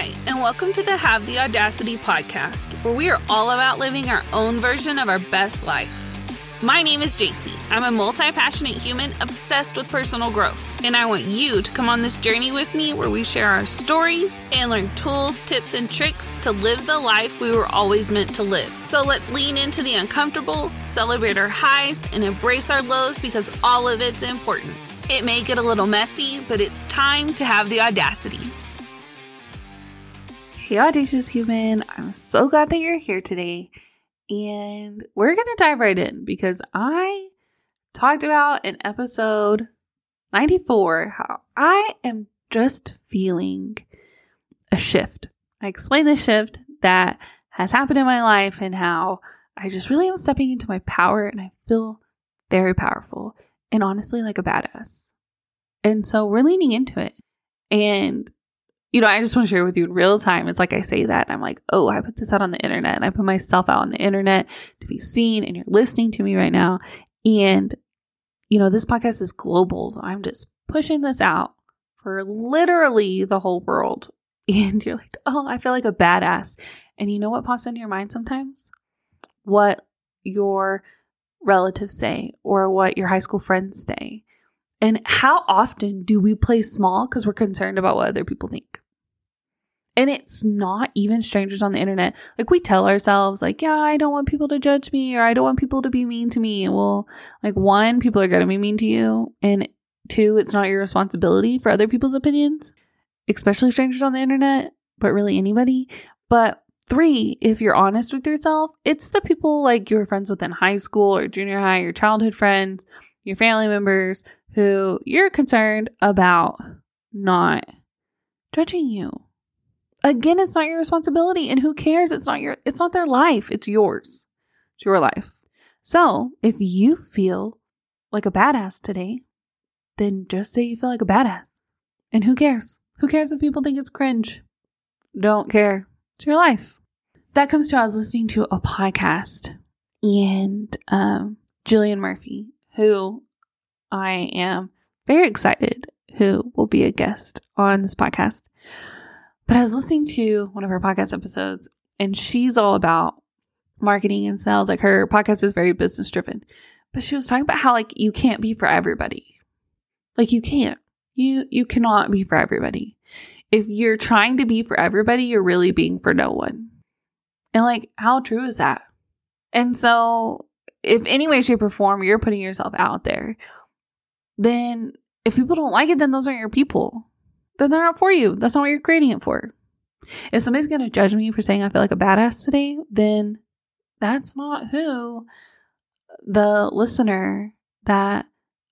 Hi, and welcome to the Have the Audacity podcast, where we are all about living our own version of our best life. My name is Jacy. I'm a multi passionate human obsessed with personal growth, and I want you to come on this journey with me where we share our stories and learn tools, tips, and tricks to live the life we were always meant to live. So let's lean into the uncomfortable, celebrate our highs, and embrace our lows because all of it's important. It may get a little messy, but it's time to have the audacity. Hey, audacious human. I'm so glad that you're here today. And we're going to dive right in because I talked about in episode 94 how I am just feeling a shift. I explained the shift that has happened in my life and how I just really am stepping into my power and I feel very powerful and honestly like a badass. And so we're leaning into it. And you know, I just want to share with you in real time. It's like I say that, I'm like, oh, I put this out on the internet, and I put myself out on the internet to be seen, and you're listening to me right now. And, you know, this podcast is global. I'm just pushing this out for literally the whole world. And you're like, oh, I feel like a badass. And you know what pops into your mind sometimes? What your relatives say, or what your high school friends say. And how often do we play small because we're concerned about what other people think? And it's not even strangers on the internet. Like we tell ourselves, like, yeah, I don't want people to judge me or I don't want people to be mean to me. Well, like, one, people are going to be mean to you. And two, it's not your responsibility for other people's opinions, especially strangers on the internet, but really anybody. But three, if you're honest with yourself, it's the people like you were friends with in high school or junior high, your childhood friends, your family members who you're concerned about not judging you. Again, it's not your responsibility and who cares? It's not your it's not their life, it's yours. It's your life. So, if you feel like a badass today, then just say you feel like a badass. And who cares? Who cares if people think it's cringe? Don't care. It's your life. That comes to I was listening to a podcast and um Jillian Murphy, who I am very excited who will be a guest on this podcast. But I was listening to one of her podcast episodes, and she's all about marketing and sales. Like her podcast is very business driven. But she was talking about how like you can't be for everybody. Like you can't. You you cannot be for everybody. If you're trying to be for everybody, you're really being for no one. And like how true is that? And so if any way, shape, or form you're putting yourself out there then if people don't like it, then those aren't your people. Then they're not for you. That's not what you're creating it for. If somebody's going to judge me for saying I feel like a badass today, then that's not who the listener that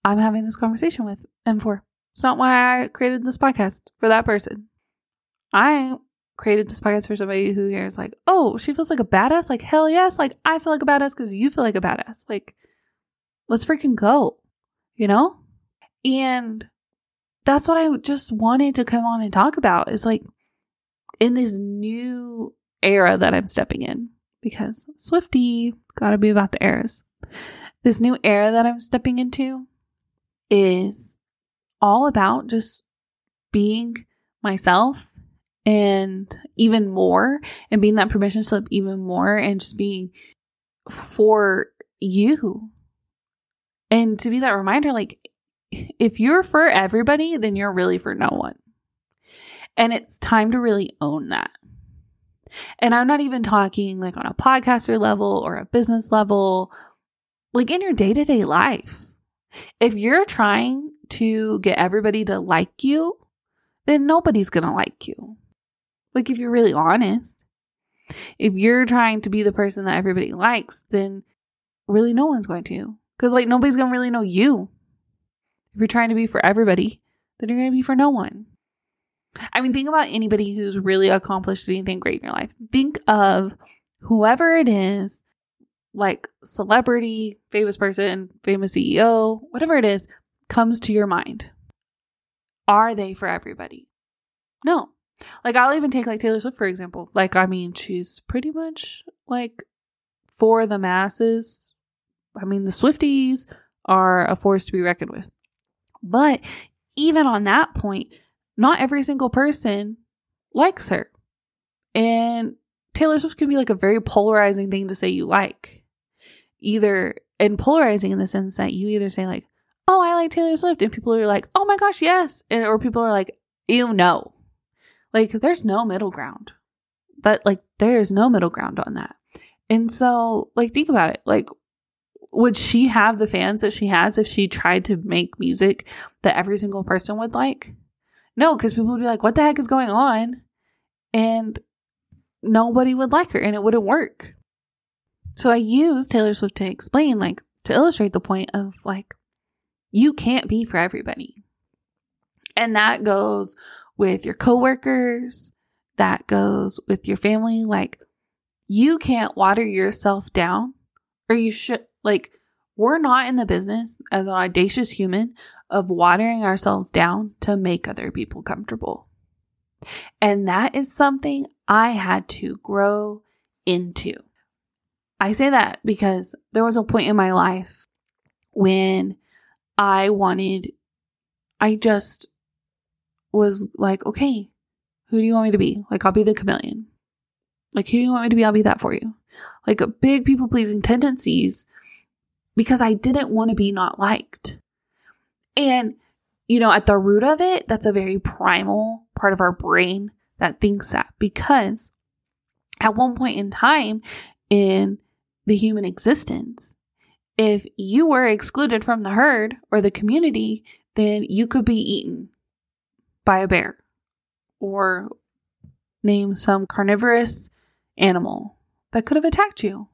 I'm having this conversation with and for. It's not why I created this podcast for that person. I created this podcast for somebody who hears like, oh, she feels like a badass. Like, hell yes. Like, I feel like a badass because you feel like a badass. Like, let's freaking go. You know? And that's what I just wanted to come on and talk about is like in this new era that I'm stepping in because Swifty got to be about the eras. This new era that I'm stepping into is all about just being myself and even more and being that permission slip even more and just being for you and to be that reminder like if you're for everybody, then you're really for no one. And it's time to really own that. And I'm not even talking like on a podcaster level or a business level, like in your day to day life. If you're trying to get everybody to like you, then nobody's to like you. Like, if you're really honest, if you're trying to be the person that everybody likes, then really no one's going to. Because, like, nobody's going to really know you. If you're trying to be for everybody, then you're going to be for no one. I mean, think about anybody who's really accomplished anything great in your life. Think of whoever it is, like celebrity, famous person, famous CEO, whatever it is, comes to your mind. Are they for everybody? No. Like, I'll even take like Taylor Swift, for example. Like, I mean, she's pretty much like for the masses. I mean, the Swifties are a force to be reckoned with. But even on that point, not every single person likes her. And Taylor Swift can be like a very polarizing thing to say you like. Either, and polarizing in the sense that you either say, like, oh, I like Taylor Swift, and people are like, oh my gosh, yes. And, or people are like, ew, no. Like, there's no middle ground. That, like, there's no middle ground on that. And so, like, think about it. Like, would she have the fans that she has if she tried to make music that every single person would like? No, because people would be like, what the heck is going on? And nobody would like her and it wouldn't work. So I use Taylor Swift to explain, like, to illustrate the point of like, you can't be for everybody. And that goes with your coworkers, that goes with your family. Like, you can't water yourself down, or you should, like, we're not in the business as an audacious human of watering ourselves down to make other people comfortable. And that is something I had to grow into. I say that because there was a point in my life when I wanted, I just was like, okay, who do you want me to be? Like, I'll be the chameleon. Like, who do you want me to be? I'll be that for you. Like, big people pleasing tendencies because I didn't want to be not liked. And, you know, at the root of it, that's a very primal part of our brain that thinks that because at one point in time in the human existence, if you were excluded from the herd or the community, then you could be eaten by a bear or name some carnivorous animal that could have attacked you.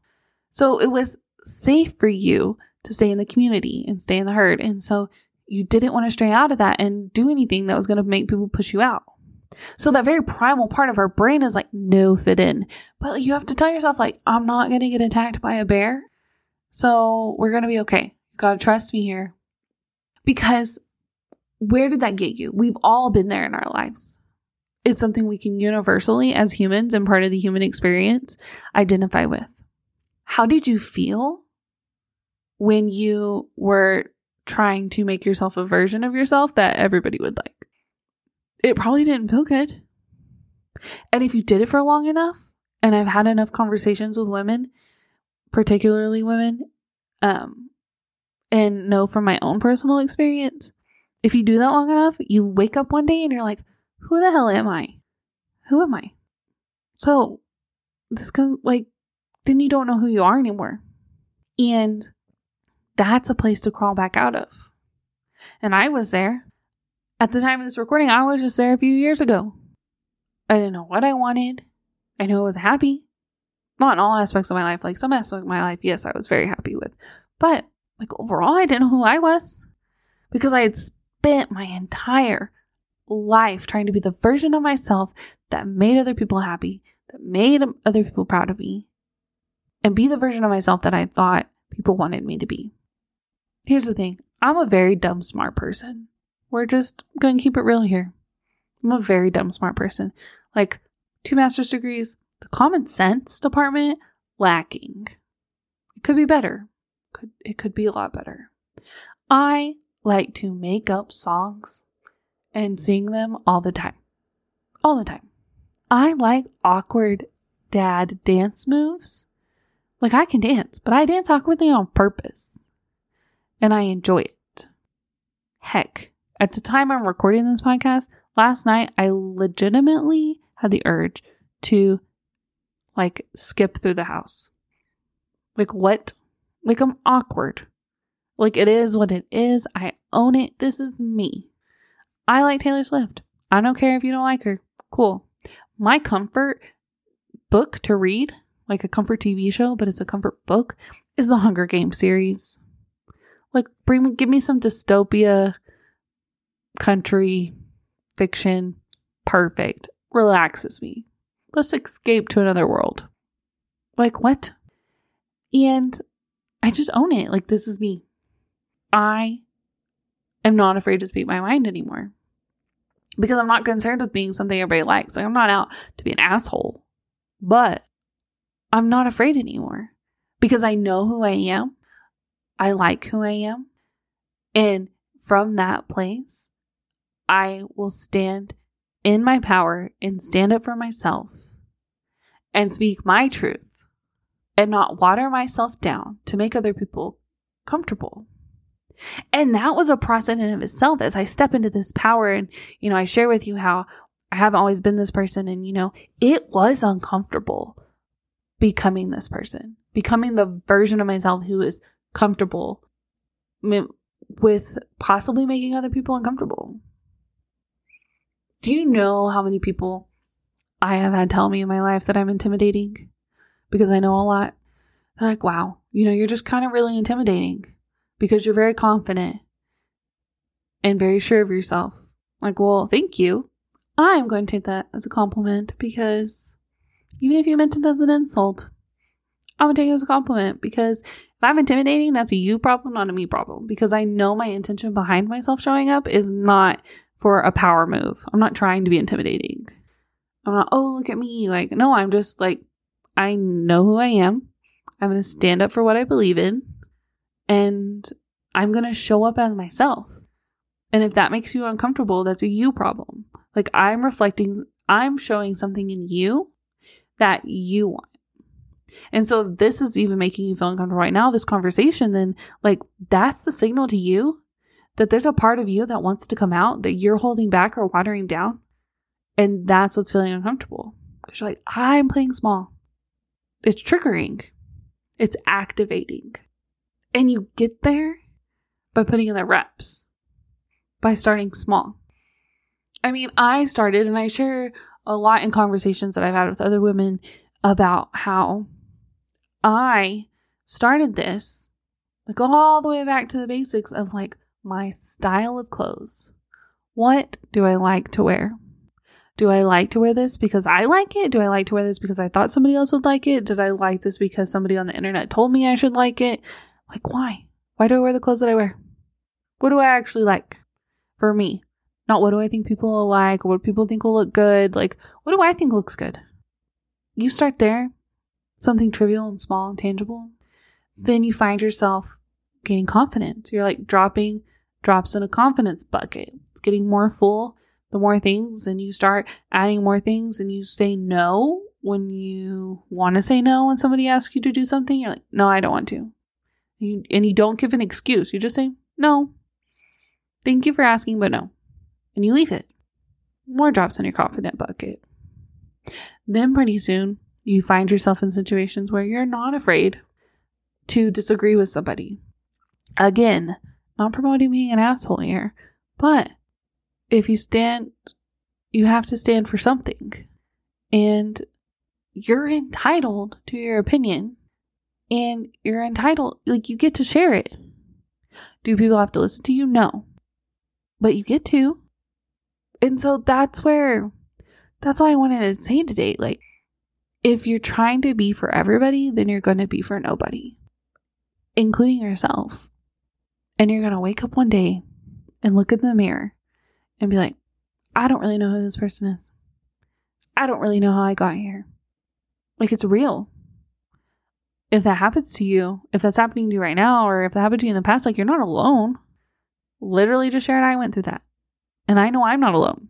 So it was safe for you to stay in the community and stay in the herd. And so you didn't want to stray out of that and do anything that was going to make people push you out. So that very primal part of our brain is like, no fit in. But you have to tell yourself, like, I'm not going to get attacked by a bear. So we're going to be okay. You got to trust me here. Because where did that get you? We've all been there in our lives. It's something we can universally, as humans and part of the human experience, identify with. How did you feel when you were trying to make yourself a version of yourself that everybody would like? it probably didn't feel good. And if you did it for long enough, and I've had enough conversations with women, particularly women, um, and know from my own personal experience, if you do that long enough, you wake up one day and you're like, who the hell am I? Who am I? So, this can like, then you don't know who you are anymore. And that's a place to crawl back out of. And I was there. At the time of this recording, I was just there a few years ago. I didn't know what I wanted. I knew I was happy. Not in all aspects of my life. Like some aspects of my life, yes, I was very happy with. But like overall, I didn't know who I was because I had spent my entire life trying to be the version of myself that made other people happy, that made other people proud of me, and be the version of myself that I thought people wanted me to be. Here's the thing I'm a very dumb, smart person. We're just going to keep it real here. I'm a very dumb smart person. Like two master's degrees, the common sense department lacking. It could be better. Could it could be a lot better. I like to make up songs and mm. sing them all the time. All the time. I like awkward dad dance moves. Like I can dance, but I dance awkwardly on purpose. And I enjoy it. Heck, at the time I'm recording this podcast, last night I legitimately had the urge to like skip through the house. Like what? Like I'm awkward. Like it is what it is. I own it. This is me. I like Taylor Swift. I don't care if you don't like her. Cool. My comfort book to read, like a comfort TV show, but it's a comfort book, is the Hunger Games series. Like bring me give me some dystopia country fiction, perfect, relaxes me. Let's escape to another world. Like, what? And I just own it. Like, this is me. I am not afraid to speak my mind anymore because I'm not concerned with being something everybody likes. Like, I'm not out to be an asshole, but I'm not afraid anymore because I know who I am. I like who I am. And from that place, I will stand in my power and stand up for myself and speak my truth and not water myself down to make other people comfortable. And that was a process in of itself as I step into this power and, you know, I share with you how I haven't always been this person and, you know, it was uncomfortable becoming this person, becoming the version of myself who is comfortable with possibly making other people uncomfortable. Do you know how many people I have had tell me in my life that I'm intimidating? Because I know a lot. They're like, wow, you know, you're just kind of really intimidating because you're very confident and very sure of yourself. Like, well, thank you. I'm going to take that as a compliment because even if you meant it as an insult, I'm gonna take it as a compliment because if I'm intimidating, that's a you problem, not a me problem. Because I know my intention behind myself showing up is not for a power move. I'm not trying to be intimidating. I'm not, oh, look at me. Like, no, I'm just like, I know who I am. I'm gonna stand up for what I believe in. And I'm gonna show up as myself. And if that makes you uncomfortable, that's a you problem. Like, I'm reflecting, I'm showing something in you that you want. And so if this is even making you feel uncomfortable right now, this conversation, then like that's the signal to you that there's a part of you that wants to come out that you're holding back or watering down. And that's what's feeling uncomfortable. Because you're like, I'm playing small. It's triggering. It's activating. And you get there by putting in the reps, by starting small. I mean, I started and I share a lot in conversations that I've had with other women about how I started this, like all the way back to the basics of like my style of clothes. What do I like to wear? Do I like to wear this because I like it? Do I like to wear this because I thought somebody else would like it? Did I like this because somebody on the internet told me I should like it? Like, why? Why do I wear the clothes that I wear? What do I actually like for me? Not what do I think people will like, or what people think will look good. Like, what do I think looks good? You start there something trivial and small and tangible, then you find yourself gaining confidence. You're like dropping drops in a confidence bucket. It's getting more full, the more things, and you start adding more things, and you say no when you want to say no when somebody asks you to do something. You're like, no, I don't want to. You, and you don't give an excuse. You just say, no. Thank you for asking, but no. And you leave it. More drops in your confident bucket. Then pretty soon, you find yourself in situations where you're not afraid to disagree with somebody. Again, not promoting being an asshole here, but if you stand, you have to stand for something. And you're entitled to your opinion. And you're entitled, like, you get to share it. Do people have to listen to you? No. But you get to. And so that's where, that's why I wanted to say today, like, if you're trying to be for everybody, then you're going to be for nobody, including yourself. And you're going to wake up one day and look in the mirror and be like, I don't really know who this person is. I don't really know how I got here. Like it's real. If that happens to you, if that's happening to you right now, or if that happened to you in the past, like you're not alone. Literally, just Sharon and I went through that. And I know I'm not alone.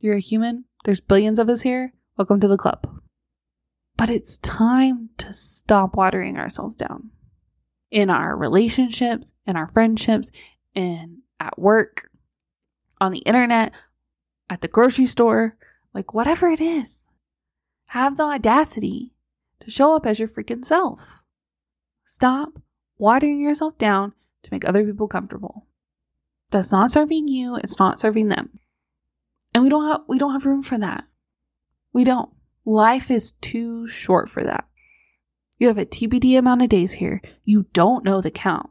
You're a human. There's billions of us here. Welcome to the club. But it's time to stop watering ourselves down in our relationships, in our friendships, and at work, on the internet, at the grocery store, like whatever it is. Have the audacity to show up as your freaking self. Stop watering yourself down to make other people comfortable. That's not serving you, it's not serving them. And we don't have we don't have room for that. We don't. Life is too short for that. You have a TBD amount of days here. You don't know the count.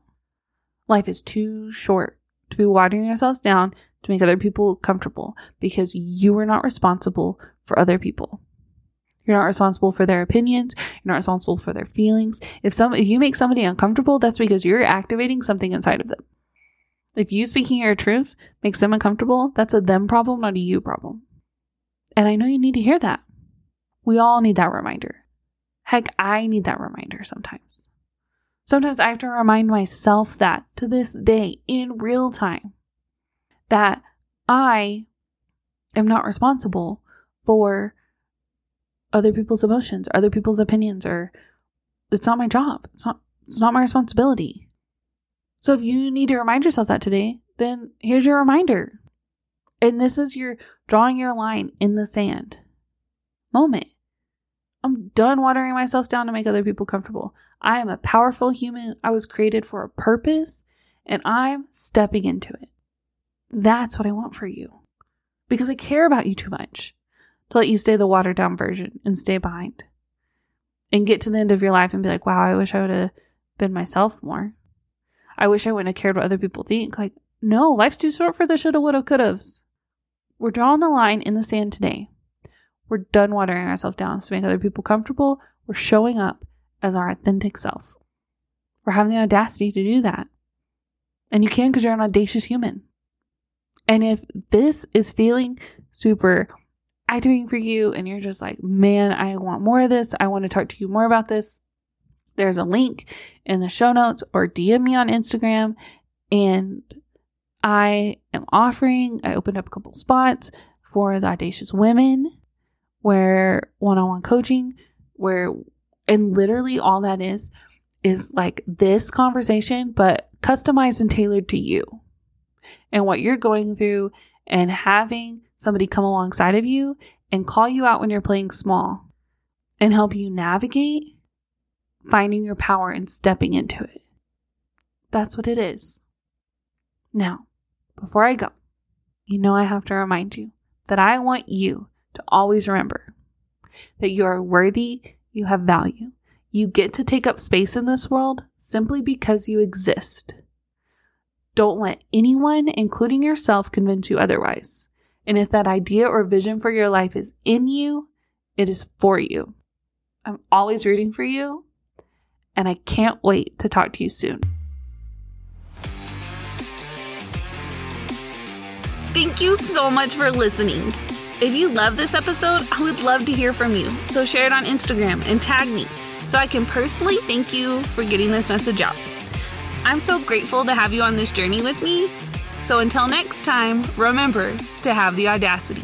Life is too short to be watering yourselves down to make other people comfortable because you are not responsible for other people. You're not responsible for their opinions. You're not responsible for their feelings. If some if you make somebody uncomfortable, that's because you're activating something inside of them. If you speaking your truth makes them uncomfortable, that's a them problem, not a you problem. And I know you need to hear that. We all need that reminder. Heck, I need that reminder sometimes. Sometimes I have to remind myself that to this day in real time that I am not responsible for other people's emotions, other people's opinions, or it's not my job. It's not it's not my responsibility. So if you need to remind yourself that today, then here's your reminder. And this is your drawing your line in the sand moment. I'm done watering myself down to make other people comfortable. I am a powerful human. I was created for a purpose and I'm stepping into it. That's what I want for you because I care about you too much to let you stay the watered down version and stay behind and get to the end of your life and be like, wow, I wish I would have been myself more. I wish I wouldn't have cared what other people think. Like, no, life's too short for the shoulda, woulda, couldas. We're drawing the line in the sand today. We're done watering ourselves down to make other people comfortable. We're showing up as our authentic self. We're having the audacity to do that. And you can because you're an audacious human. And if this is feeling super activating for you and you're just like, man, I want more of this, I want to talk to you more about this, there's a link in the show notes or DM me on Instagram. And I am offering, I opened up a couple spots for the Audacious Women, where one on one coaching, where, and literally all that is, is like this conversation, but customized and tailored to you and what you're going through and having somebody come alongside of you and call you out when you're playing small and help you navigate finding your power and stepping into it. That's what it is. Now, before I go, you know I have to remind you that I want you to always remember that you are worthy, you have value. You get to take up space in this world simply because you exist. Don't let anyone, including yourself, convince you otherwise. And if that idea or vision for your life is in you, it is for you. I'm always rooting for you, and I can't wait to talk to you soon. Thank you so much for listening. If you love this episode, I would love to hear from you. So share it on Instagram and tag me so I can personally thank you for getting this message out. I'm so grateful to have you on this journey with me. So until next time, remember to have the audacity.